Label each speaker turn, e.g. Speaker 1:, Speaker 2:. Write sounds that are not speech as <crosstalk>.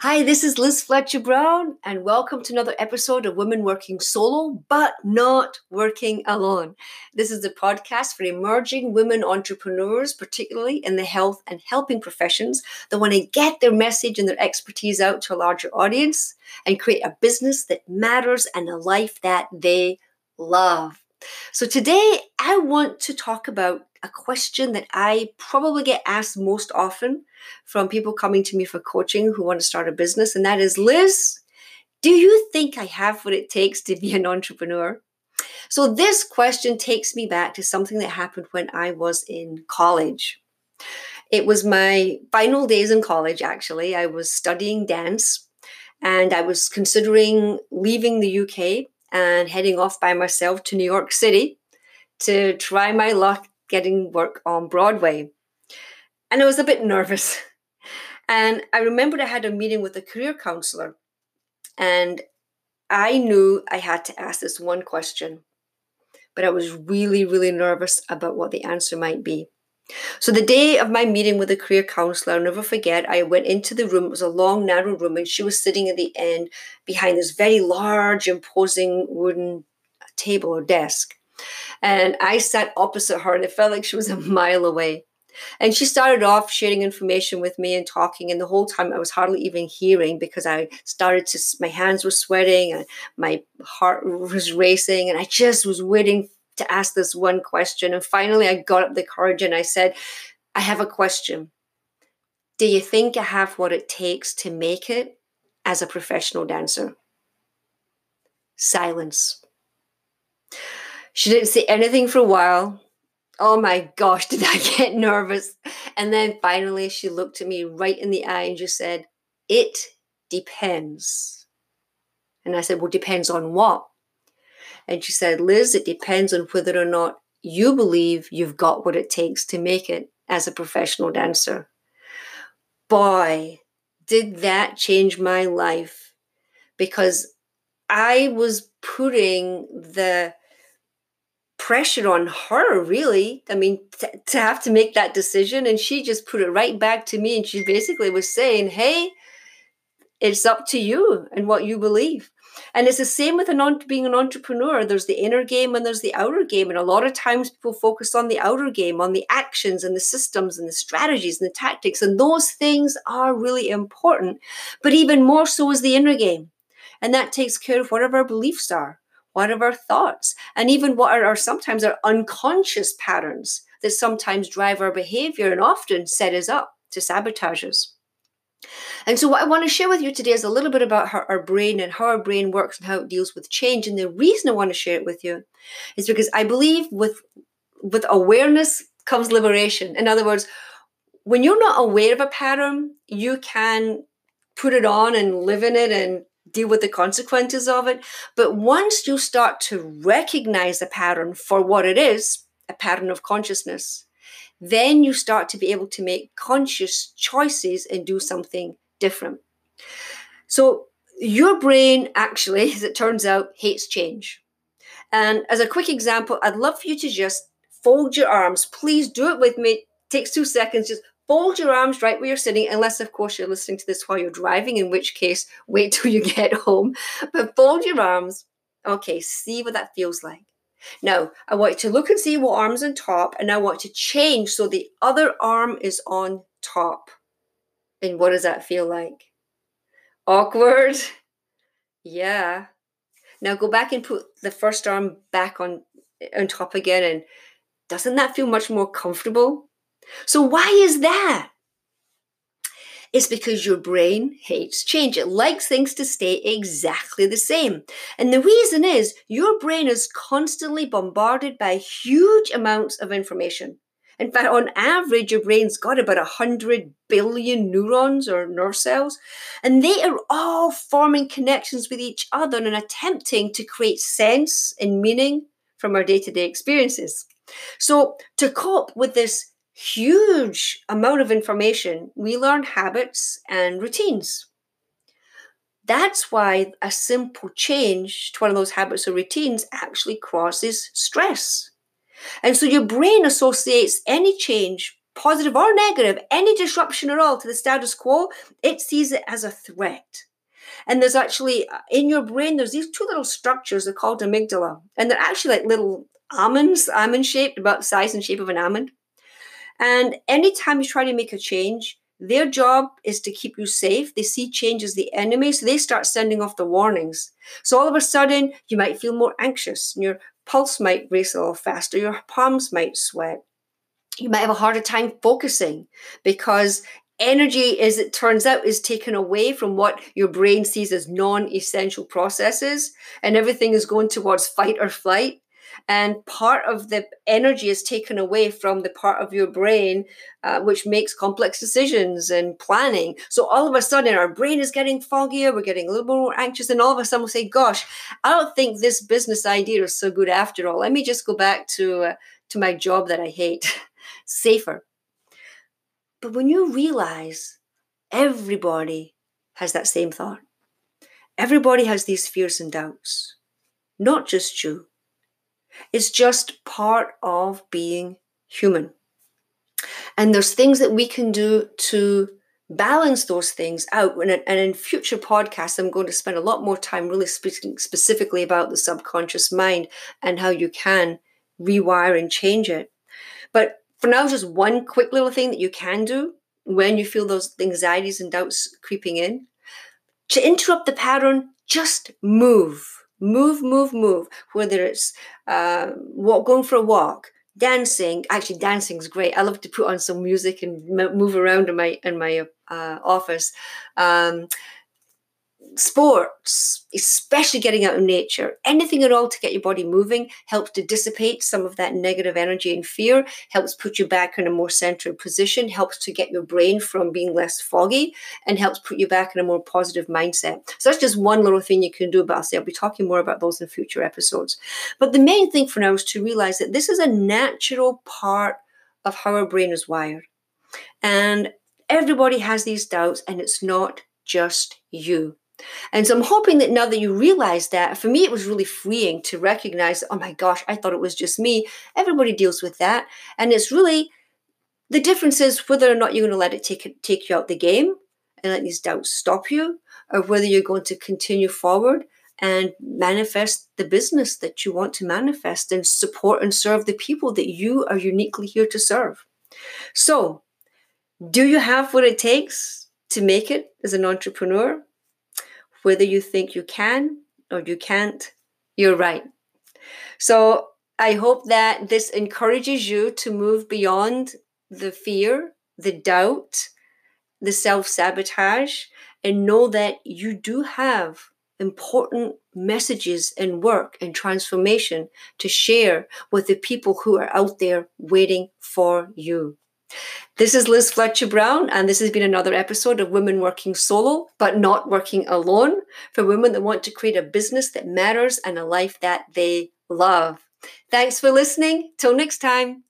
Speaker 1: Hi, this is Liz Fletcher Brown, and welcome to another episode of Women Working Solo, but not working alone. This is the podcast for emerging women entrepreneurs, particularly in the health and helping professions, that want to get their message and their expertise out to a larger audience and create a business that matters and a life that they love. So, today I want to talk about a question that I probably get asked most often from people coming to me for coaching who want to start a business, and that is Liz, do you think I have what it takes to be an entrepreneur? So, this question takes me back to something that happened when I was in college. It was my final days in college, actually. I was studying dance and I was considering leaving the UK and heading off by myself to New York City to try my luck getting work on Broadway. And I was a bit nervous. <laughs> And I remembered I had a meeting with a career counselor. And I knew I had to ask this one question, but I was really, really nervous about what the answer might be. So, the day of my meeting with the career counselor, I'll never forget, I went into the room. It was a long, narrow room, and she was sitting at the end behind this very large, imposing wooden table or desk. And I sat opposite her and it felt like she was a mile away. And she started off sharing information with me and talking. And the whole time I was hardly even hearing because I started to, my hands were sweating and my heart was racing. And I just was waiting to ask this one question. And finally, I got up the courage and I said, I have a question. Do you think I have what it takes to make it as a professional dancer? Silence. She didn't say anything for a while. Oh my gosh, did I get <laughs> nervous? And then finally, she looked at me right in the eye and just said, It depends. And I said, Well, depends on what? And she said, Liz, it depends on whether or not you believe you've got what it takes to make it as a professional dancer. Boy, did that change my life because I was putting the pressure on her really. I mean t- to have to make that decision and she just put it right back to me and she basically was saying hey it's up to you and what you believe. And it's the same with an being an entrepreneur. There's the inner game and there's the outer game and a lot of times people focus on the outer game on the actions and the systems and the strategies and the tactics and those things are really important. But even more so is the inner game and that takes care of whatever our beliefs are what are our thoughts? And even what are our sometimes our unconscious patterns that sometimes drive our behavior and often set us up to sabotage us. And so, what I want to share with you today is a little bit about how our brain and how our brain works and how it deals with change. And the reason I want to share it with you is because I believe with with awareness comes liberation. In other words, when you're not aware of a pattern, you can put it on and live in it and deal with the consequences of it. But once you start to recognize the pattern for what it is, a pattern of consciousness, then you start to be able to make conscious choices and do something different. So, your brain actually, <laughs> as it turns out, hates change. And as a quick example, I'd love for you to just fold your arms. Please do it with me. It takes two seconds. Just Fold your arms right where you're sitting, unless, of course, you're listening to this while you're driving, in which case, <laughs> wait till you get home. But fold your arms. Okay, see what that feels like. Now, I want you to look and see what arm's on top, and I want to change so the other arm is on top. And what does that feel like? Awkward? <laughs> Yeah. Now go back and put the first arm back on on top again, and doesn't that feel much more comfortable? So, why is that? It's because your brain hates change. It likes things to stay exactly the same. And the reason is your brain is constantly bombarded by huge amounts of information. In fact, on average, your brain's got about 100 billion neurons or nerve cells, and they are all forming connections with each other and attempting to create sense and meaning from our day to day experiences. So, to cope with this huge amount of information, we learn habits and routines. That's why a simple change to one of those habits or routines actually causes stress. And so your brain associates any change positive or negative, any disruption at all to the status quo, it sees it as a threat. And there's actually uh, in your brain, there's these two little structures, they're called amygdala. And they're actually like little almonds, almond shaped, about the size and shape of an almond. And anytime you try to make a change, their job is to keep you safe. They see change as the enemy, so they start sending off the warnings. So all of a sudden, you might feel more anxious, and your pulse might race a little faster, your palms might sweat. You might have a harder time focusing because energy, as it turns out, is taken away from what your brain sees as non essential processes, and everything is going towards fight or flight. And part of the energy is taken away from the part of your brain uh, which makes complex decisions and planning. So all of a sudden, our brain is getting foggier, we're getting a little more anxious, and all of a sudden we'll say, Gosh, I don't think this business idea is so good after all. Let me just go back to, uh, to my job that I hate. <laughs> Safer but when you realize everybody has that same thought, everybody has these fears and doubts, not just you. It's just part of being human. And there's things that we can do to balance those things out. And in future podcasts, I'm going to spend a lot more time really speaking specifically about the subconscious mind and how you can rewire and change it. But for now, just one quick little thing that you can do when you feel those anxieties and doubts creeping in. To interrupt the pattern, just move. Move, move, move. Whether it's uh, walk, going for a walk, dancing. Actually, dancing is great. I love to put on some music and move around in my in my uh, office. Um, sports, especially getting out in nature, anything at all to get your body moving helps to dissipate some of that negative energy and fear, helps put you back in a more centered position, helps to get your brain from being less foggy, and helps put you back in a more positive mindset. So that's just one little thing you can do about it. I'll be talking more about those in future episodes. But the main thing for now is to realize that this is a natural part of how our brain is wired. And everybody has these doubts, and it's not just you. And so I'm hoping that now that you realize that, for me, it was really freeing to recognize, oh my gosh, I thought it was just me. Everybody deals with that. And it's really the difference is whether or not you're going to let it take, take you out the game and let these doubts stop you, or whether you're going to continue forward and manifest the business that you want to manifest and support and serve the people that you are uniquely here to serve. So, do you have what it takes to make it as an entrepreneur? Whether you think you can or you can't, you're right. So I hope that this encourages you to move beyond the fear, the doubt, the self sabotage, and know that you do have important messages and work and transformation to share with the people who are out there waiting for you. This is Liz Fletcher Brown, and this has been another episode of Women Working Solo, but not working alone, for women that want to create a business that matters and a life that they love. Thanks for listening. Till next time.